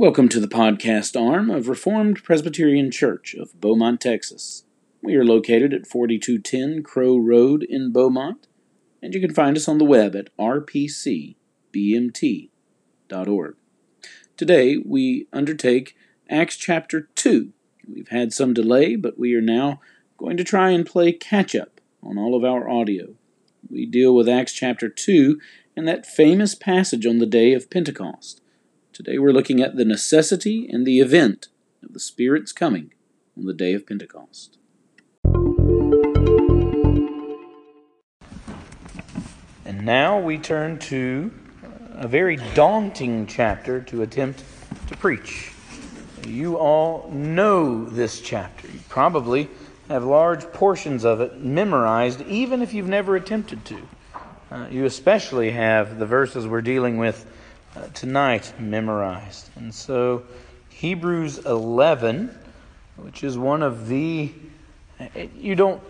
Welcome to the podcast arm of Reformed Presbyterian Church of Beaumont, Texas. We are located at 4210 Crow Road in Beaumont, and you can find us on the web at rpcbmt.org. Today we undertake Acts chapter 2. We've had some delay, but we are now going to try and play catch up on all of our audio. We deal with Acts chapter 2 and that famous passage on the day of Pentecost. Today we're looking at the necessity and the event of the Spirit's coming on the day of Pentecost. And now we turn to a very daunting chapter to attempt to preach. You all know this chapter. You probably have large portions of it memorized, even if you've never attempted to. Uh, you especially have the verses we're dealing with uh, tonight memorized. And so, Hebrews 11, which is one of the. You don't.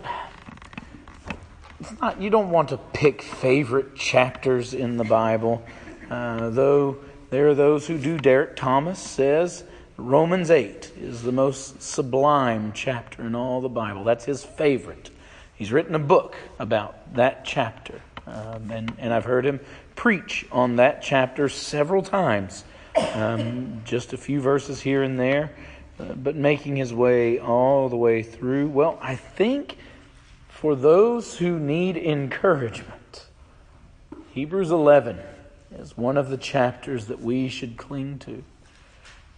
Not, you don't want to pick favorite chapters in the Bible, uh, though there are those who do. Derek Thomas says Romans 8 is the most sublime chapter in all the Bible. That's his favorite. He's written a book about that chapter. Um, and, and I've heard him preach on that chapter several times, um, just a few verses here and there, uh, but making his way all the way through. Well, I think for those who need encouragement, Hebrews 11 is one of the chapters that we should cling to.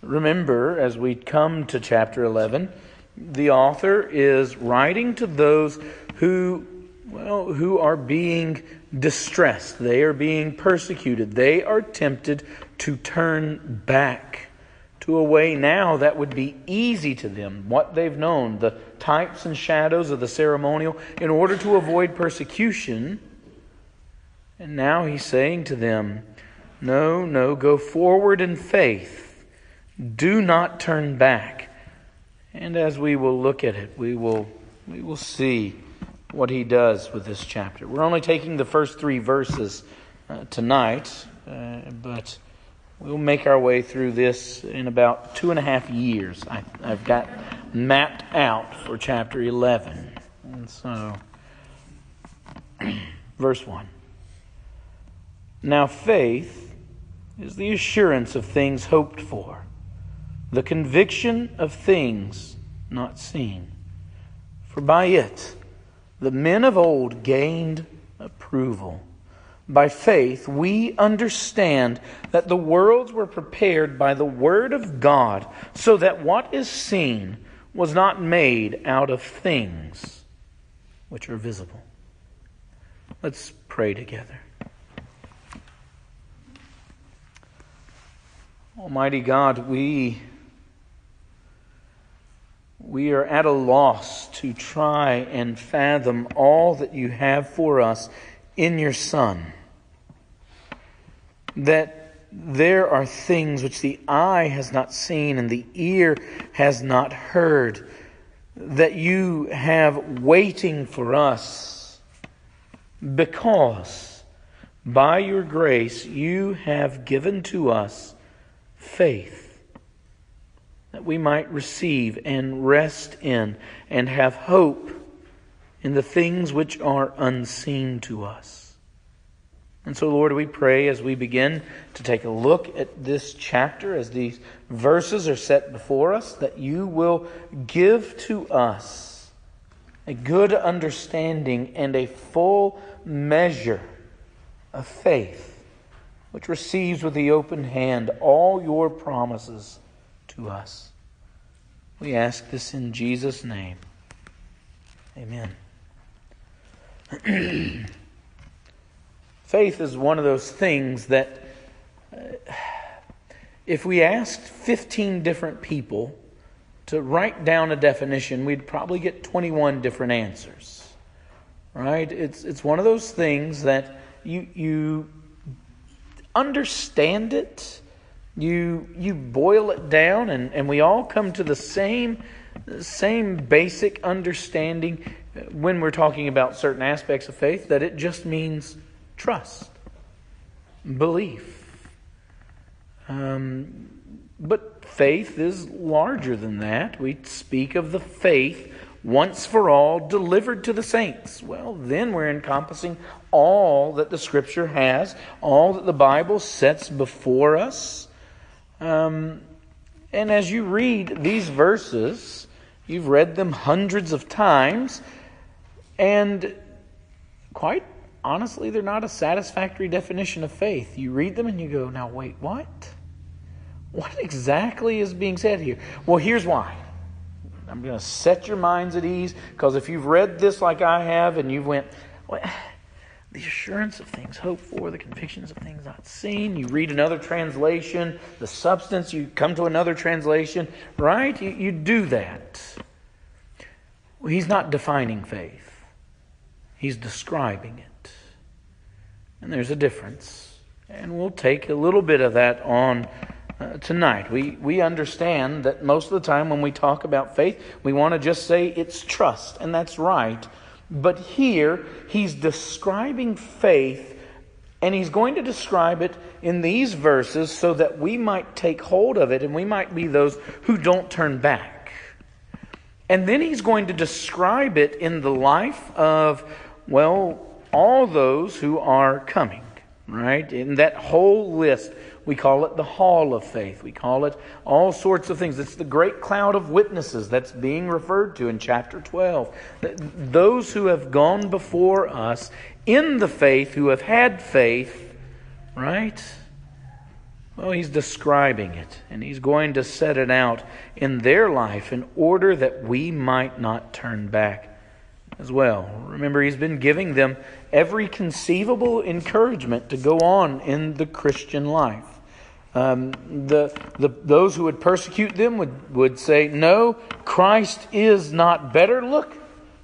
Remember, as we come to chapter 11, the author is writing to those who well, who are being distressed. They are being persecuted. They are tempted to turn back to a way now that would be easy to them, what they've known, the types and shadows of the ceremonial, in order to avoid persecution. And now he's saying to them, No, no, go forward in faith. Do not turn back. And as we will look at it, we will, we will see what he does with this chapter. We're only taking the first three verses uh, tonight, uh, but we'll make our way through this in about two and a half years. I, have got mapped out for chapter 11. And so, verse 1. Now, faith is the assurance of things hoped for, the conviction of things not seen. For by it, the men of old gained approval. By faith, we understand that the worlds were prepared by the Word of God, so that what is seen was not made out of things which are visible. Let's pray together. Almighty God, we we are at a loss to try and fathom all that you have for us in your Son. That there are things which the eye has not seen and the ear has not heard, that you have waiting for us because by your grace you have given to us faith that we might receive and rest in and have hope in the things which are unseen to us. And so, Lord, we pray as we begin to take a look at this chapter, as these verses are set before us, that you will give to us a good understanding and a full measure of faith, which receives with the open hand all your promises to us. We ask this in Jesus' name. Amen. Faith is one of those things that, uh, if we asked 15 different people to write down a definition, we'd probably get 21 different answers. Right? It's, it's one of those things that you, you understand it you, you boil it down, and, and we all come to the same, same basic understanding when we're talking about certain aspects of faith that it just means trust, belief. Um, But faith is larger than that. We speak of the faith once for all delivered to the saints. Well, then we're encompassing all that the Scripture has, all that the Bible sets before us. Um, and as you read these verses, you've read them hundreds of times, and quite honestly, they're not a satisfactory definition of faith. You read them and you go, now wait, what? What exactly is being said here? Well, here's why. I'm going to set your minds at ease because if you've read this like I have and you've went, well, the assurance of things hoped for, the convictions of things not seen. You read another translation, the substance, you come to another translation, right? You, you do that. Well, he's not defining faith, he's describing it. And there's a difference. And we'll take a little bit of that on uh, tonight. We, we understand that most of the time when we talk about faith, we want to just say it's trust, and that's right. But here, he's describing faith, and he's going to describe it in these verses so that we might take hold of it and we might be those who don't turn back. And then he's going to describe it in the life of, well, all those who are coming, right? In that whole list we call it the hall of faith. We call it all sorts of things. It's the great cloud of witnesses that's being referred to in chapter 12. Those who have gone before us in the faith, who have had faith, right? Well, he's describing it, and he's going to set it out in their life in order that we might not turn back as well. Remember, he's been giving them every conceivable encouragement to go on in the Christian life. Um, the, the, those who would persecute them would, would say, No, Christ is not better. Look,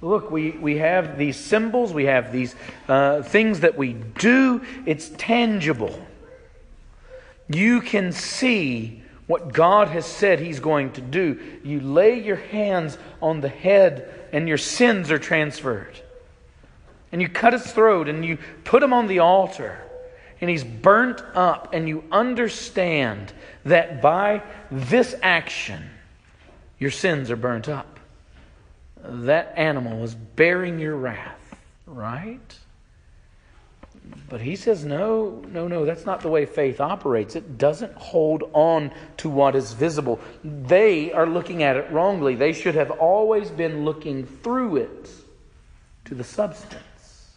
look, we, we have these symbols, we have these uh, things that we do. It's tangible. You can see what God has said He's going to do. You lay your hands on the head, and your sins are transferred. And you cut his throat, and you put him on the altar and he's burnt up, and you understand that by this action, your sins are burnt up. That animal was bearing your wrath, right? But he says, no, no, no, that's not the way faith operates. It doesn't hold on to what is visible. They are looking at it wrongly. They should have always been looking through it to the substance.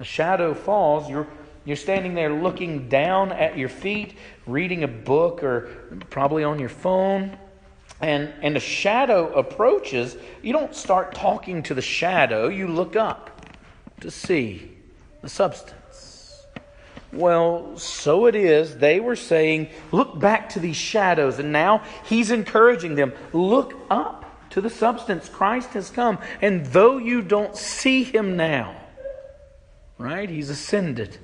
A shadow falls, you're you're standing there looking down at your feet, reading a book or probably on your phone, and, and a shadow approaches. You don't start talking to the shadow, you look up to see the substance. Well, so it is. They were saying, look back to these shadows. And now he's encouraging them, look up to the substance. Christ has come. And though you don't see him now, right, he's ascended.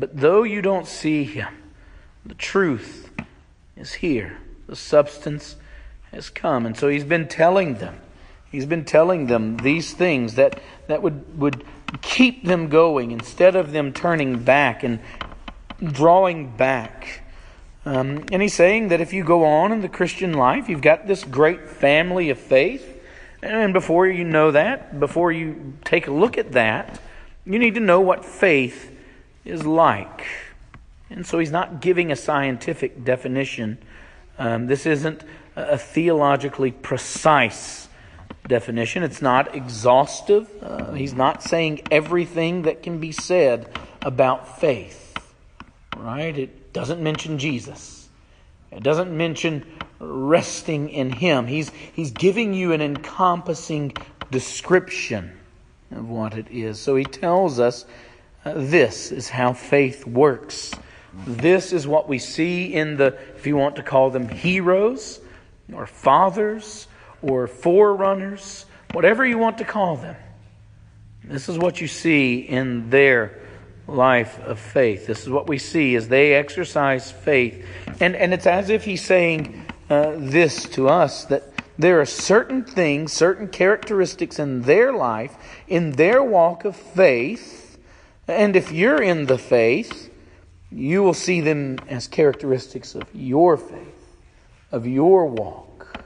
But though you don't see him, the truth is here. The substance has come. And so he's been telling them. He's been telling them these things that, that would, would keep them going instead of them turning back and drawing back. Um, and he's saying that if you go on in the Christian life, you've got this great family of faith. And before you know that, before you take a look at that, you need to know what faith is like. And so he's not giving a scientific definition. Um, this isn't a theologically precise definition. It's not exhaustive. Uh, he's not saying everything that can be said about faith. Right? It doesn't mention Jesus. It doesn't mention resting in him. He's he's giving you an encompassing description of what it is. So he tells us this is how faith works. This is what we see in the, if you want to call them heroes, or fathers, or forerunners, whatever you want to call them. This is what you see in their life of faith. This is what we see as they exercise faith. And, and it's as if he's saying uh, this to us that there are certain things, certain characteristics in their life, in their walk of faith, and if you're in the faith, you will see them as characteristics of your faith. of your walk.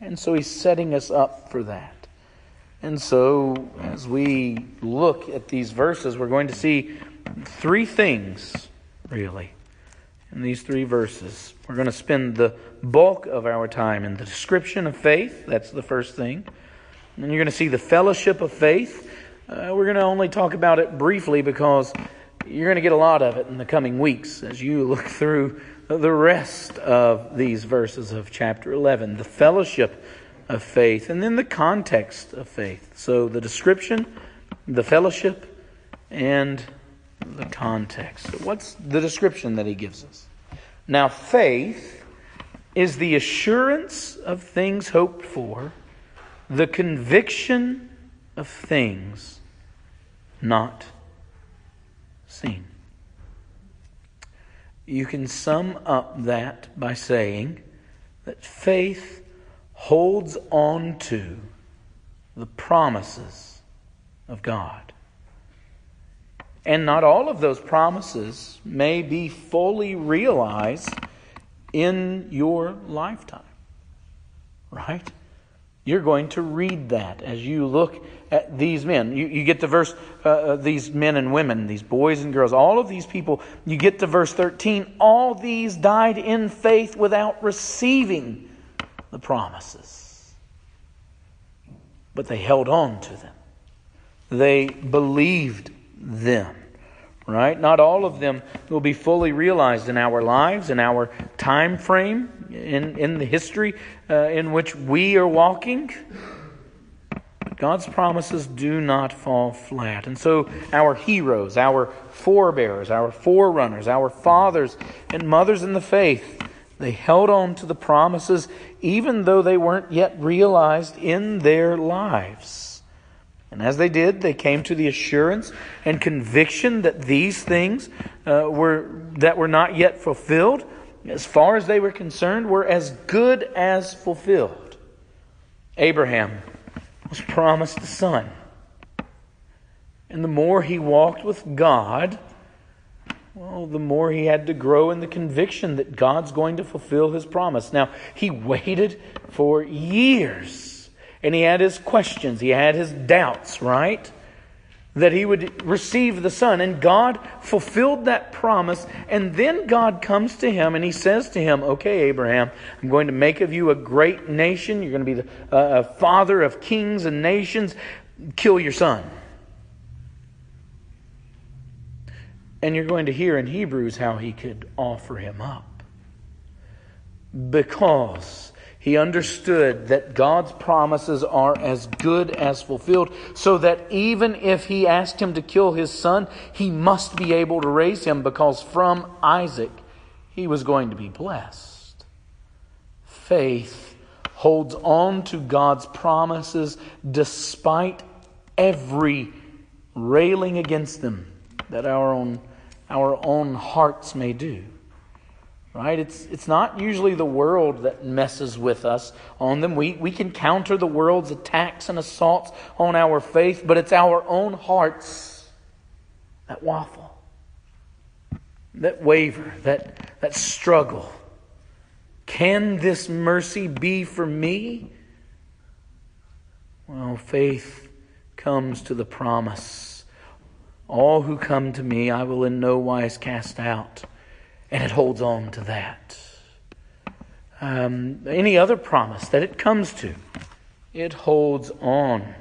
And so he's setting us up for that. And so, as we look at these verses, we're going to see three things, really, in these three verses. We're going to spend the bulk of our time in the description of faith. That's the first thing. And you're going to see the fellowship of faith. Uh, we're going to only talk about it briefly because you're going to get a lot of it in the coming weeks as you look through the rest of these verses of chapter 11. The fellowship of faith, and then the context of faith. So the description, the fellowship, and the context. What's the description that he gives us? Now, faith is the assurance of things hoped for, the conviction of things not seen. You can sum up that by saying that faith holds on to the promises of God. And not all of those promises may be fully realized in your lifetime. Right? You're going to read that as you look at these men. You, you get to verse, uh, uh these men and women, these boys and girls, all of these people. You get to verse 13. All these died in faith without receiving the promises. But they held on to them. They believed them. Right? Not all of them will be fully realized in our lives, in our time frame, in, in the history uh, in which we are walking. God's promises do not fall flat. And so, our heroes, our forebears, our forerunners, our fathers and mothers in the faith, they held on to the promises even though they weren't yet realized in their lives. And as they did, they came to the assurance and conviction that these things uh, were, that were not yet fulfilled, as far as they were concerned, were as good as fulfilled. Abraham was promised a son. And the more he walked with God, well, the more he had to grow in the conviction that God's going to fulfill his promise. Now, he waited for years and he had his questions, he had his doubts, right? That he would receive the Son. And God fulfilled that promise. And then God comes to him and he says to him, Okay, Abraham, I'm going to make of you a great nation. You're going to be the uh, father of kings and nations. Kill your son. And you're going to hear in Hebrews how he could offer him up. Because he understood that God's promises are as good as fulfilled, so that even if he asked him to kill his son, he must be able to raise him because from Isaac he was going to be blessed. Faith holds on to God's promises despite every railing against them that our own our own hearts may do. Right? It's, it's not usually the world that messes with us on them. We, we can counter the world's attacks and assaults on our faith, but it's our own hearts that waffle, that waver, that, that struggle. Can this mercy be for me? Well, faith comes to the promise all who come to me, I will in no wise cast out. And it holds on to that. Um, any other promise that it comes to, it holds on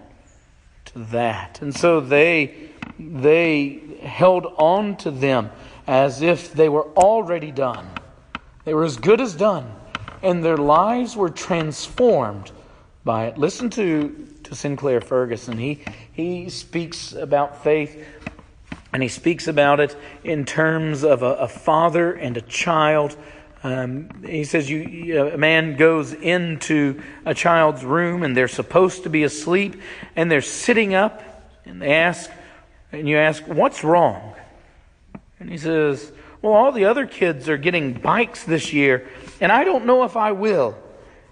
to that. And so they, they held on to them as if they were already done. They were as good as done. And their lives were transformed by it. Listen to, to Sinclair Ferguson. He, he speaks about faith and he speaks about it in terms of a, a father and a child. Um, he says, you, a man goes into a child's room and they're supposed to be asleep and they're sitting up and they ask, and you ask, what's wrong? And he says, well, all the other kids are getting bikes this year and I don't know if I will.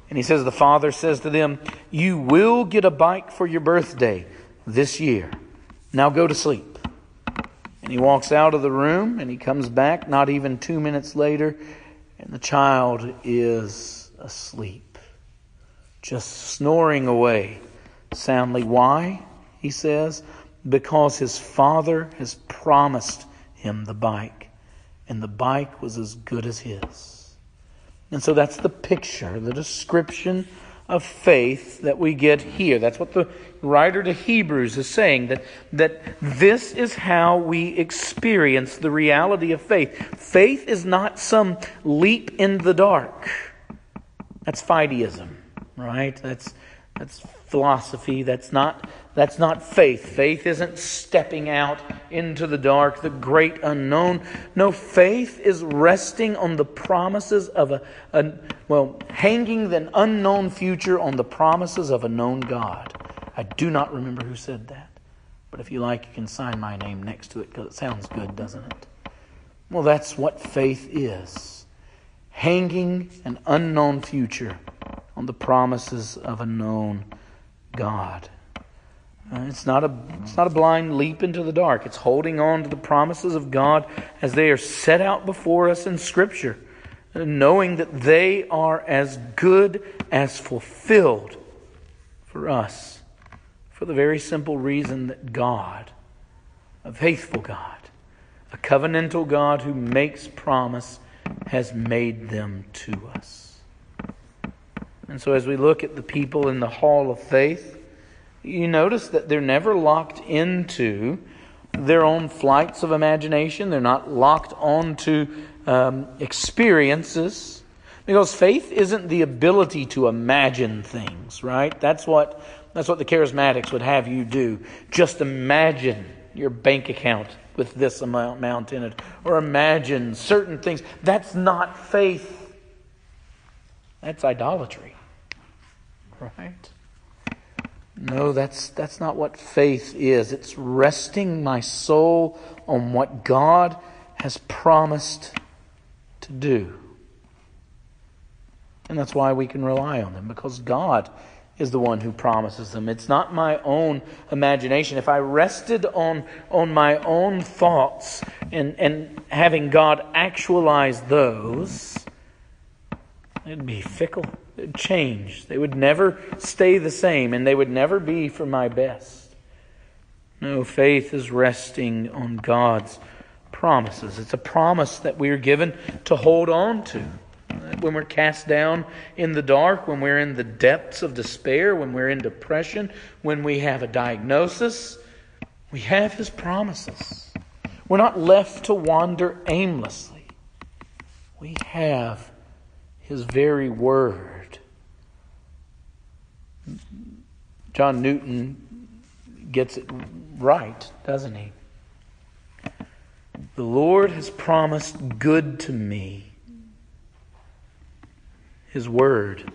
And he says, the father says to them, you will get a bike for your birthday this year. Now go to sleep. And he walks out of the room and he comes back not even two minutes later and the child is asleep, just snoring away soundly. Why? He says, because his father has promised him the bike, and the bike was as good as his. And so that's the picture, the description of faith that we get here. That's what the writer to Hebrews is saying that, that this is how we experience the reality of faith. Faith is not some leap in the dark. That's fideism, right? That's, that's philosophy. That's not, that's not faith. Faith isn't stepping out into the dark, the great unknown. No, faith is resting on the promises of a, a well, hanging the unknown future on the promises of a known God. I do not remember who said that. But if you like, you can sign my name next to it because it sounds good, doesn't it? Well, that's what faith is hanging an unknown future on the promises of a known God. Uh, it's not, a, it's not a blind leap into the dark. It's holding on to the promises of God as they are set out before us in Scripture, knowing that they are as good as fulfilled for us for the very simple reason that God, a faithful God, a covenantal God who makes promise, has made them to us. And so, as we look at the people in the hall of faith, you notice that they're never locked into their own flights of imagination. They're not locked onto um, experiences. Because faith isn't the ability to imagine things, right? That's what, that's what the charismatics would have you do. Just imagine your bank account with this amount in it, or imagine certain things. That's not faith, that's idolatry. Right? No, that's, that's not what faith is. It's resting my soul on what God has promised to do. And that's why we can rely on them, because God is the one who promises them. It's not my own imagination. If I rested on, on my own thoughts and, and having God actualize those, it'd be fickle change. They would never stay the same, and they would never be for my best. No, faith is resting on God's promises. It's a promise that we are given to hold on to. When we're cast down in the dark, when we're in the depths of despair, when we're in depression, when we have a diagnosis, we have His promises. We're not left to wander aimlessly. We have His very word. John Newton gets it right, doesn't he? The Lord has promised good to me. His word,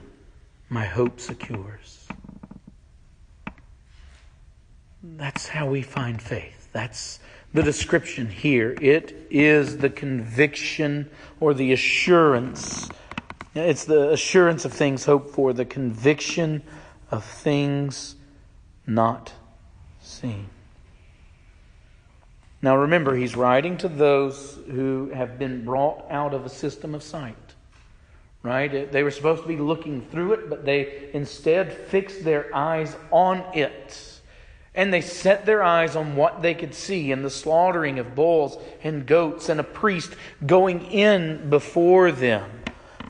my hope secures. That's how we find faith. That's the description here. It is the conviction or the assurance. It's the assurance of things hoped for, the conviction of things not seen. Now remember, he's writing to those who have been brought out of a system of sight. Right? They were supposed to be looking through it, but they instead fixed their eyes on it. And they set their eyes on what they could see in the slaughtering of bulls and goats and a priest going in before them.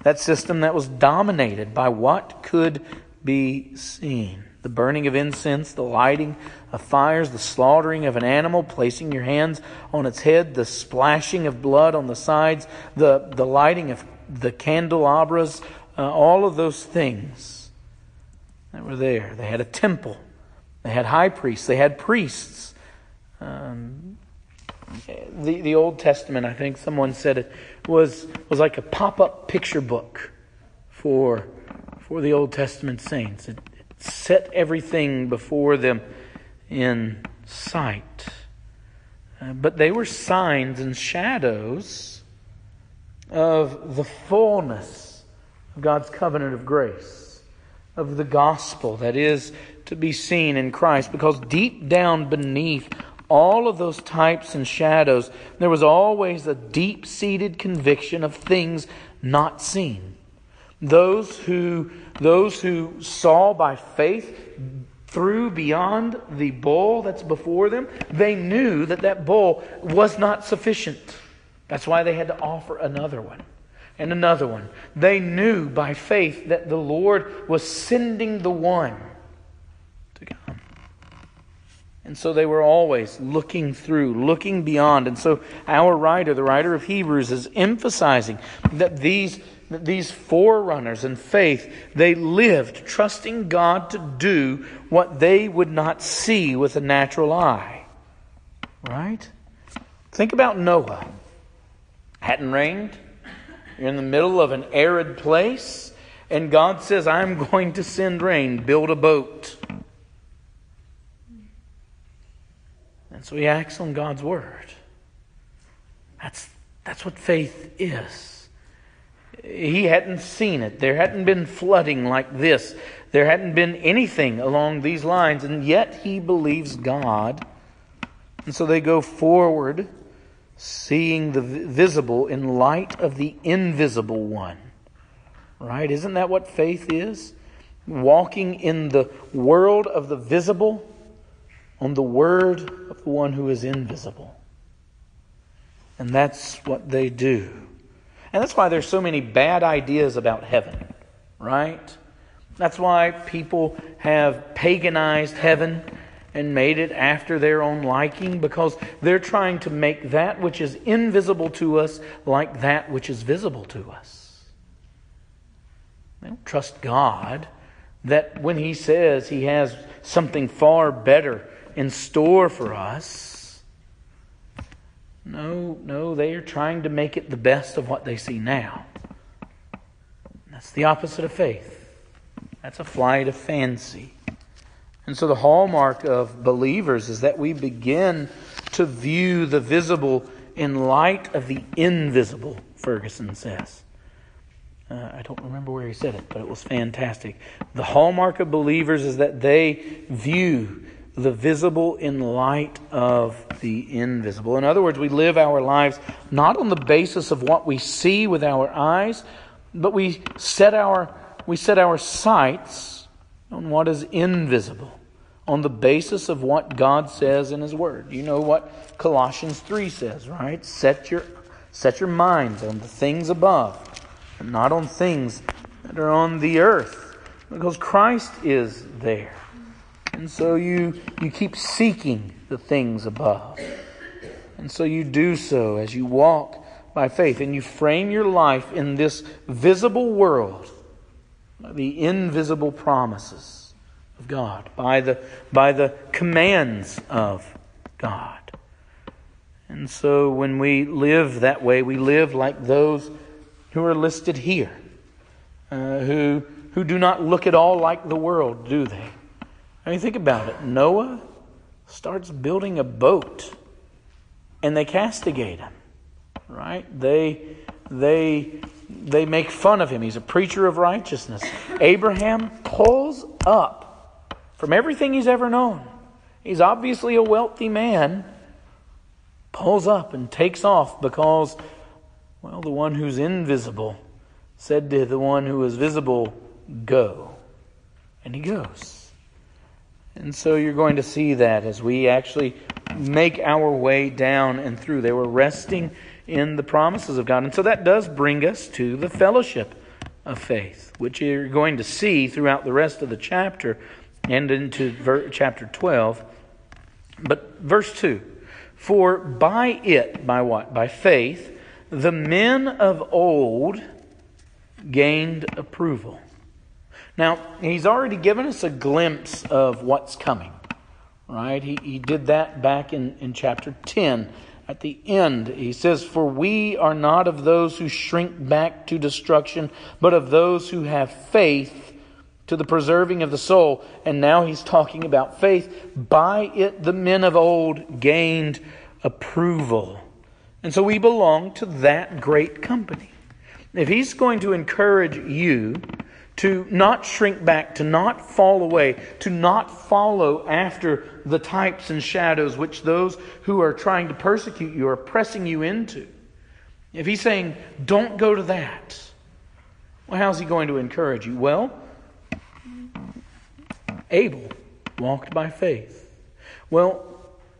That system that was dominated by what could be seen. The burning of incense, the lighting of fires, the slaughtering of an animal, placing your hands on its head, the splashing of blood on the sides, the, the lighting of the candelabras, uh, all of those things that were there. They had a temple, they had high priests, they had priests. Um, the, the Old Testament, I think someone said it, was, was like a pop up picture book for for the Old Testament saints. It, it set everything before them in sight. Uh, but they were signs and shadows of the fullness of God's covenant of grace, of the gospel that is to be seen in Christ. Because deep down beneath all of those types and shadows, there was always a deep seated conviction of things not seen. Those who, those who saw by faith through beyond the bowl that's before them, they knew that that bowl was not sufficient. That's why they had to offer another one and another one. They knew by faith that the Lord was sending the one to come. And so they were always looking through, looking beyond. And so our writer, the writer of Hebrews, is emphasizing that these, these forerunners in faith, they lived trusting God to do what they would not see with a natural eye. Right? Think about Noah. Hadn't rained. You're in the middle of an arid place, and God says, I'm going to send rain. Build a boat. And so he acts on God's word. That's, that's what faith is. He hadn't seen it. There hadn't been flooding like this. There hadn't been anything along these lines, and yet he believes God. And so they go forward, seeing the visible in light of the invisible one. Right? Isn't that what faith is? Walking in the world of the visible on the word of the one who is invisible. And that's what they do. And that's why there's so many bad ideas about heaven, right? That's why people have paganized heaven and made it after their own liking because they're trying to make that which is invisible to us like that which is visible to us. They don't trust God that when He says He has something far better in store for us. No, no, they are trying to make it the best of what they see now. That's the opposite of faith. That's a flight of fancy. And so the hallmark of believers is that we begin to view the visible in light of the invisible, Ferguson says. Uh, I don't remember where he said it, but it was fantastic. The hallmark of believers is that they view the visible in light of the invisible. In other words, we live our lives not on the basis of what we see with our eyes, but we set our, we set our sights on what is invisible, on the basis of what God says in His Word. You know what Colossians 3 says, right? Set your, set your minds on the things above, and not on things that are on the earth, because Christ is there. And so you, you keep seeking the things above. And so you do so as you walk by faith and you frame your life in this visible world, the invisible promises of God, by the, by the commands of God. And so when we live that way, we live like those who are listed here, uh, who, who do not look at all like the world, do they? I mean, think about it. Noah starts building a boat, and they castigate him. Right? They they they make fun of him. He's a preacher of righteousness. Abraham pulls up from everything he's ever known. He's obviously a wealthy man. Pulls up and takes off because, well, the one who's invisible said to the one who is visible, Go. And he goes. And so you're going to see that as we actually make our way down and through. They were resting in the promises of God. And so that does bring us to the fellowship of faith, which you're going to see throughout the rest of the chapter and into ver- chapter 12. But verse 2 For by it, by what? By faith, the men of old gained approval. Now, he's already given us a glimpse of what's coming, right? He, he did that back in, in chapter 10. At the end, he says, For we are not of those who shrink back to destruction, but of those who have faith to the preserving of the soul. And now he's talking about faith. By it, the men of old gained approval. And so we belong to that great company. If he's going to encourage you to not shrink back, to not fall away, to not follow after the types and shadows which those who are trying to persecute you are pressing you into. If he's saying, don't go to that, Well, how's he going to encourage you? Well, Abel walked by faith. Well,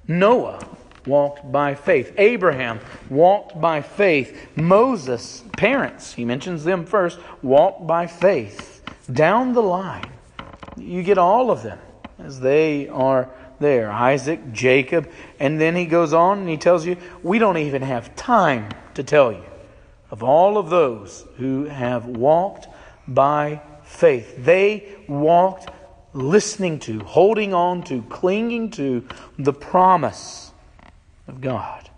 Noah walked by faith. Abraham walked by faith. Moses, parents, he mentions them first, walked by faith. Down the line, you get all of them as they are there Isaac, Jacob, and then he goes on and he tells you, we don't even have time to tell you of all of those who have walked by faith. They walked listening to, holding on to, clinging to the promise of God.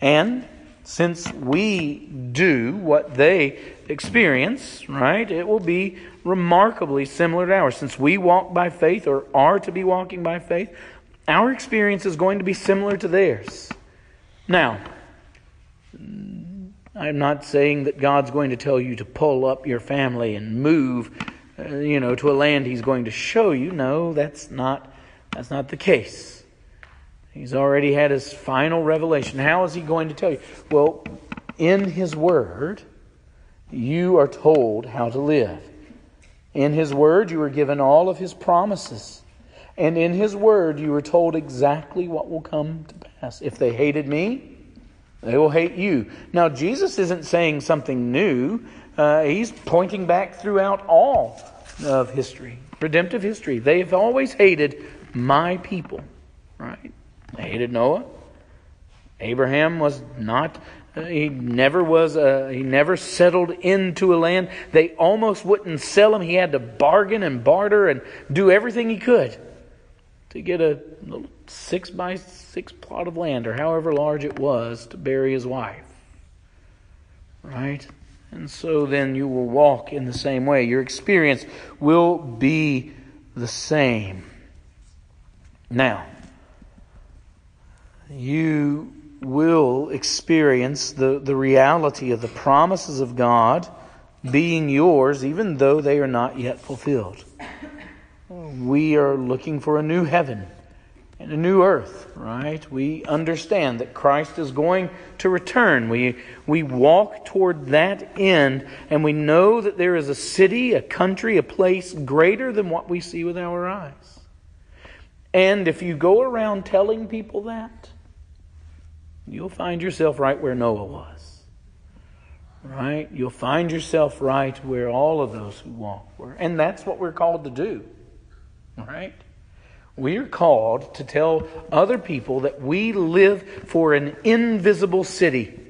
And since we do what they experience, right, it will be remarkably similar to ours. Since we walk by faith or are to be walking by faith, our experience is going to be similar to theirs. Now, I'm not saying that God's going to tell you to pull up your family and move, uh, you know, to a land He's going to show you. No, that's not that's not the case. He's already had his final revelation. How is he going to tell you? Well, in his word, you are told how to live. In his word, you are given all of his promises. And in his word, you are told exactly what will come to pass. If they hated me, they will hate you. Now, Jesus isn't saying something new. Uh, he's pointing back throughout all of history, redemptive history. They have always hated my people, right? Hated Noah. Abraham was not uh, he never was uh, he never settled into a land they almost wouldn't sell him he had to bargain and barter and do everything he could to get a little six by six plot of land, or however large it was, to bury his wife. Right? And so then you will walk in the same way. Your experience will be the same. Now, you will experience the, the reality of the promises of God being yours, even though they are not yet fulfilled we are looking for a new heaven and a new earth, right? We understand that Christ is going to return. We, we walk toward that end, and we know that there is a city, a country, a place greater than what we see with our eyes. And if you go around telling people that, you'll find yourself right where Noah was. Right? You'll find yourself right where all of those who walk were. And that's what we're called to do. Right? We are called to tell other people that we live for an invisible city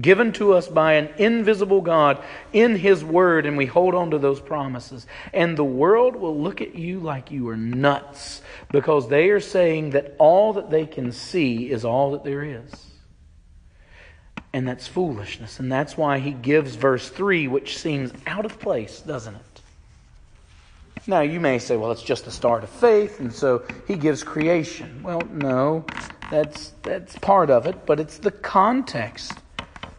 given to us by an invisible God in His Word, and we hold on to those promises. And the world will look at you like you are nuts because they are saying that all that they can see is all that there is. And that's foolishness. And that's why He gives verse 3, which seems out of place, doesn't it? Now, you may say, well, it's just the start of faith, and so he gives creation. Well, no, that's, that's part of it, but it's the context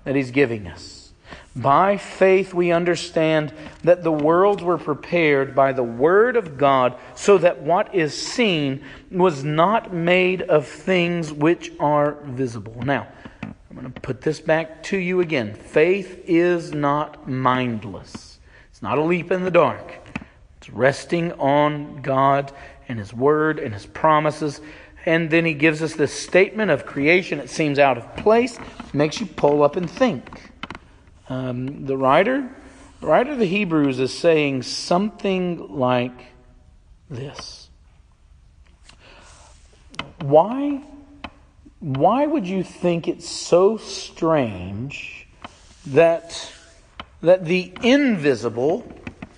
that he's giving us. By faith, we understand that the worlds were prepared by the Word of God, so that what is seen was not made of things which are visible. Now, I'm going to put this back to you again. Faith is not mindless, it's not a leap in the dark. It's resting on God and His Word and His promises. And then He gives us this statement of creation. It seems out of place, makes you pull up and think. Um, the writer, the writer of the Hebrews is saying something like this. Why, why would you think it's so strange that, that the invisible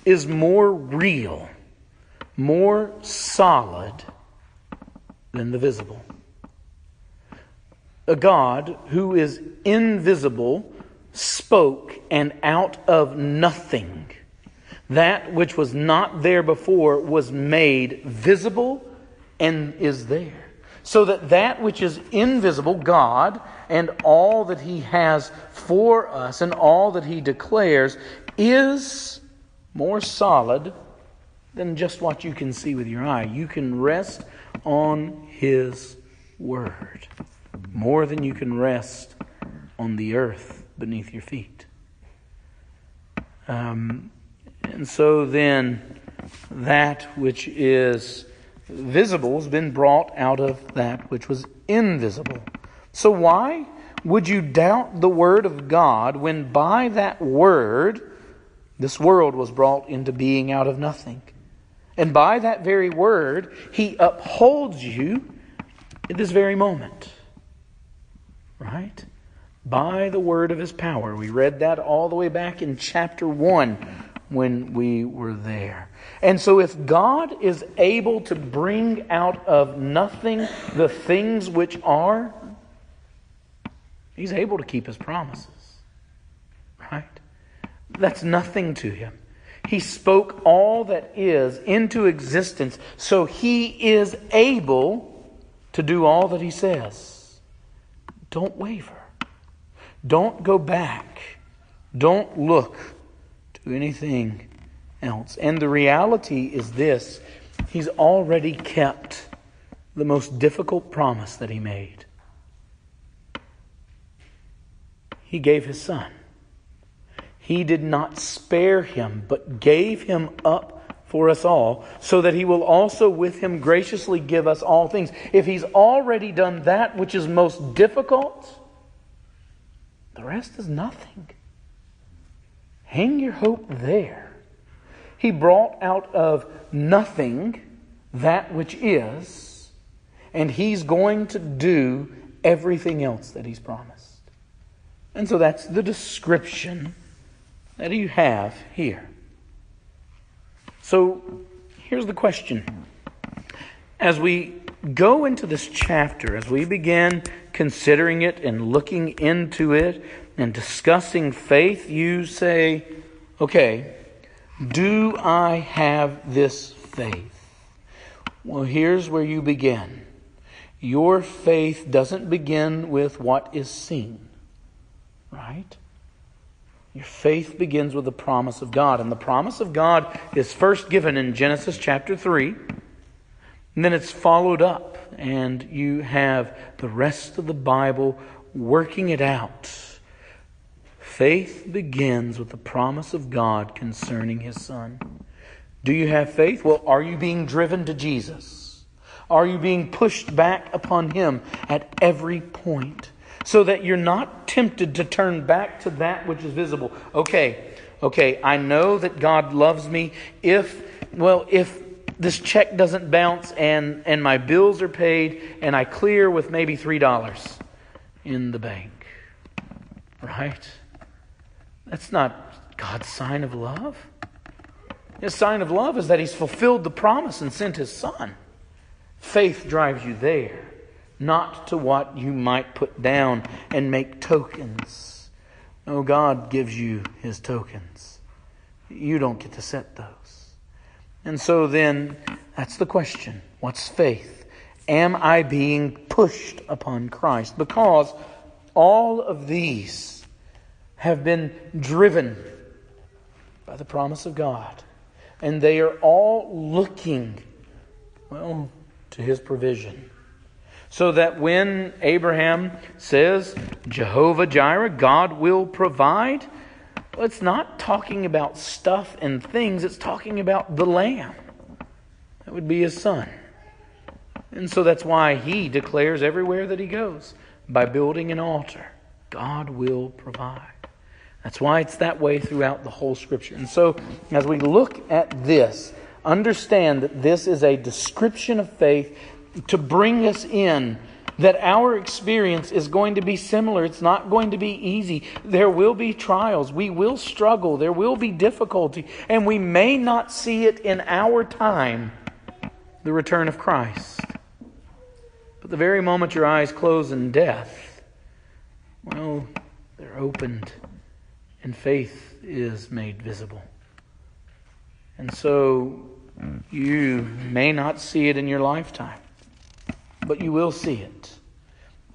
is more real, more solid than the visible. A God who is invisible spoke, and out of nothing, that which was not there before was made visible and is there. So that that which is invisible, God, and all that He has for us and all that He declares, is more solid than just what you can see with your eye. You can rest on His Word more than you can rest on the earth beneath your feet. Um, and so then, that which is visible has been brought out of that which was invisible. So, why would you doubt the Word of God when by that Word this world was brought into being out of nothing? And by that very Word, He upholds you at this very moment. Right? By the Word of His power. We read that all the way back in chapter 1 when we were there. And so, if God is able to bring out of nothing the things which are, He's able to keep His promises. Right? That's nothing to Him. He spoke all that is into existence, so He is able to do all that He says. Don't waver. Don't go back. Don't look to anything else. And the reality is this He's already kept the most difficult promise that He made. He gave His Son. He did not spare Him, but gave Him up for us all, so that He will also with Him graciously give us all things. If He's already done that which is most difficult, the rest is nothing. Hang your hope there. He brought out of nothing that which is, and He's going to do everything else that He's promised. And so that's the description that you have here. So here's the question. As we go into this chapter, as we begin considering it and looking into it and discussing faith, you say, okay, do I have this faith? Well, here's where you begin. Your faith doesn't begin with what is seen, right? Your faith begins with the promise of God. And the promise of God is first given in Genesis chapter 3. And then it's followed up, and you have the rest of the Bible working it out. Faith begins with the promise of God concerning His Son. Do you have faith? Well, are you being driven to Jesus? Are you being pushed back upon Him at every point so that you're not tempted to turn back to that which is visible? Okay, okay, I know that God loves me. If, well, if this check doesn't bounce and, and my bills are paid and I clear with maybe $3 in the bank. Right? That's not God's sign of love. His sign of love is that He's fulfilled the promise and sent His Son. Faith drives you there, not to what you might put down and make tokens. No, God gives you His tokens. You don't get to set those. And so then, that's the question. What's faith? Am I being pushed upon Christ? Because all of these have been driven by the promise of God. And they are all looking, well, to his provision. So that when Abraham says, Jehovah Jireh, God will provide, well, it's not talking about stuff and things, it's talking about the Lamb. That would be his son. And so that's why he declares everywhere that he goes by building an altar, God will provide. That's why it's that way throughout the whole scripture. And so as we look at this, understand that this is a description of faith to bring us in that our experience is going to be similar. It's not going to be easy. There will be trials. We will struggle. There will be difficulty. And we may not see it in our time, the return of Christ. But the very moment your eyes close in death, well, they're opened and faith is made visible. And so you may not see it in your lifetime but you will see it.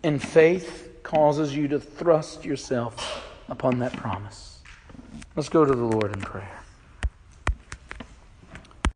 And faith causes you to thrust yourself upon that promise. Let's go to the Lord in prayer.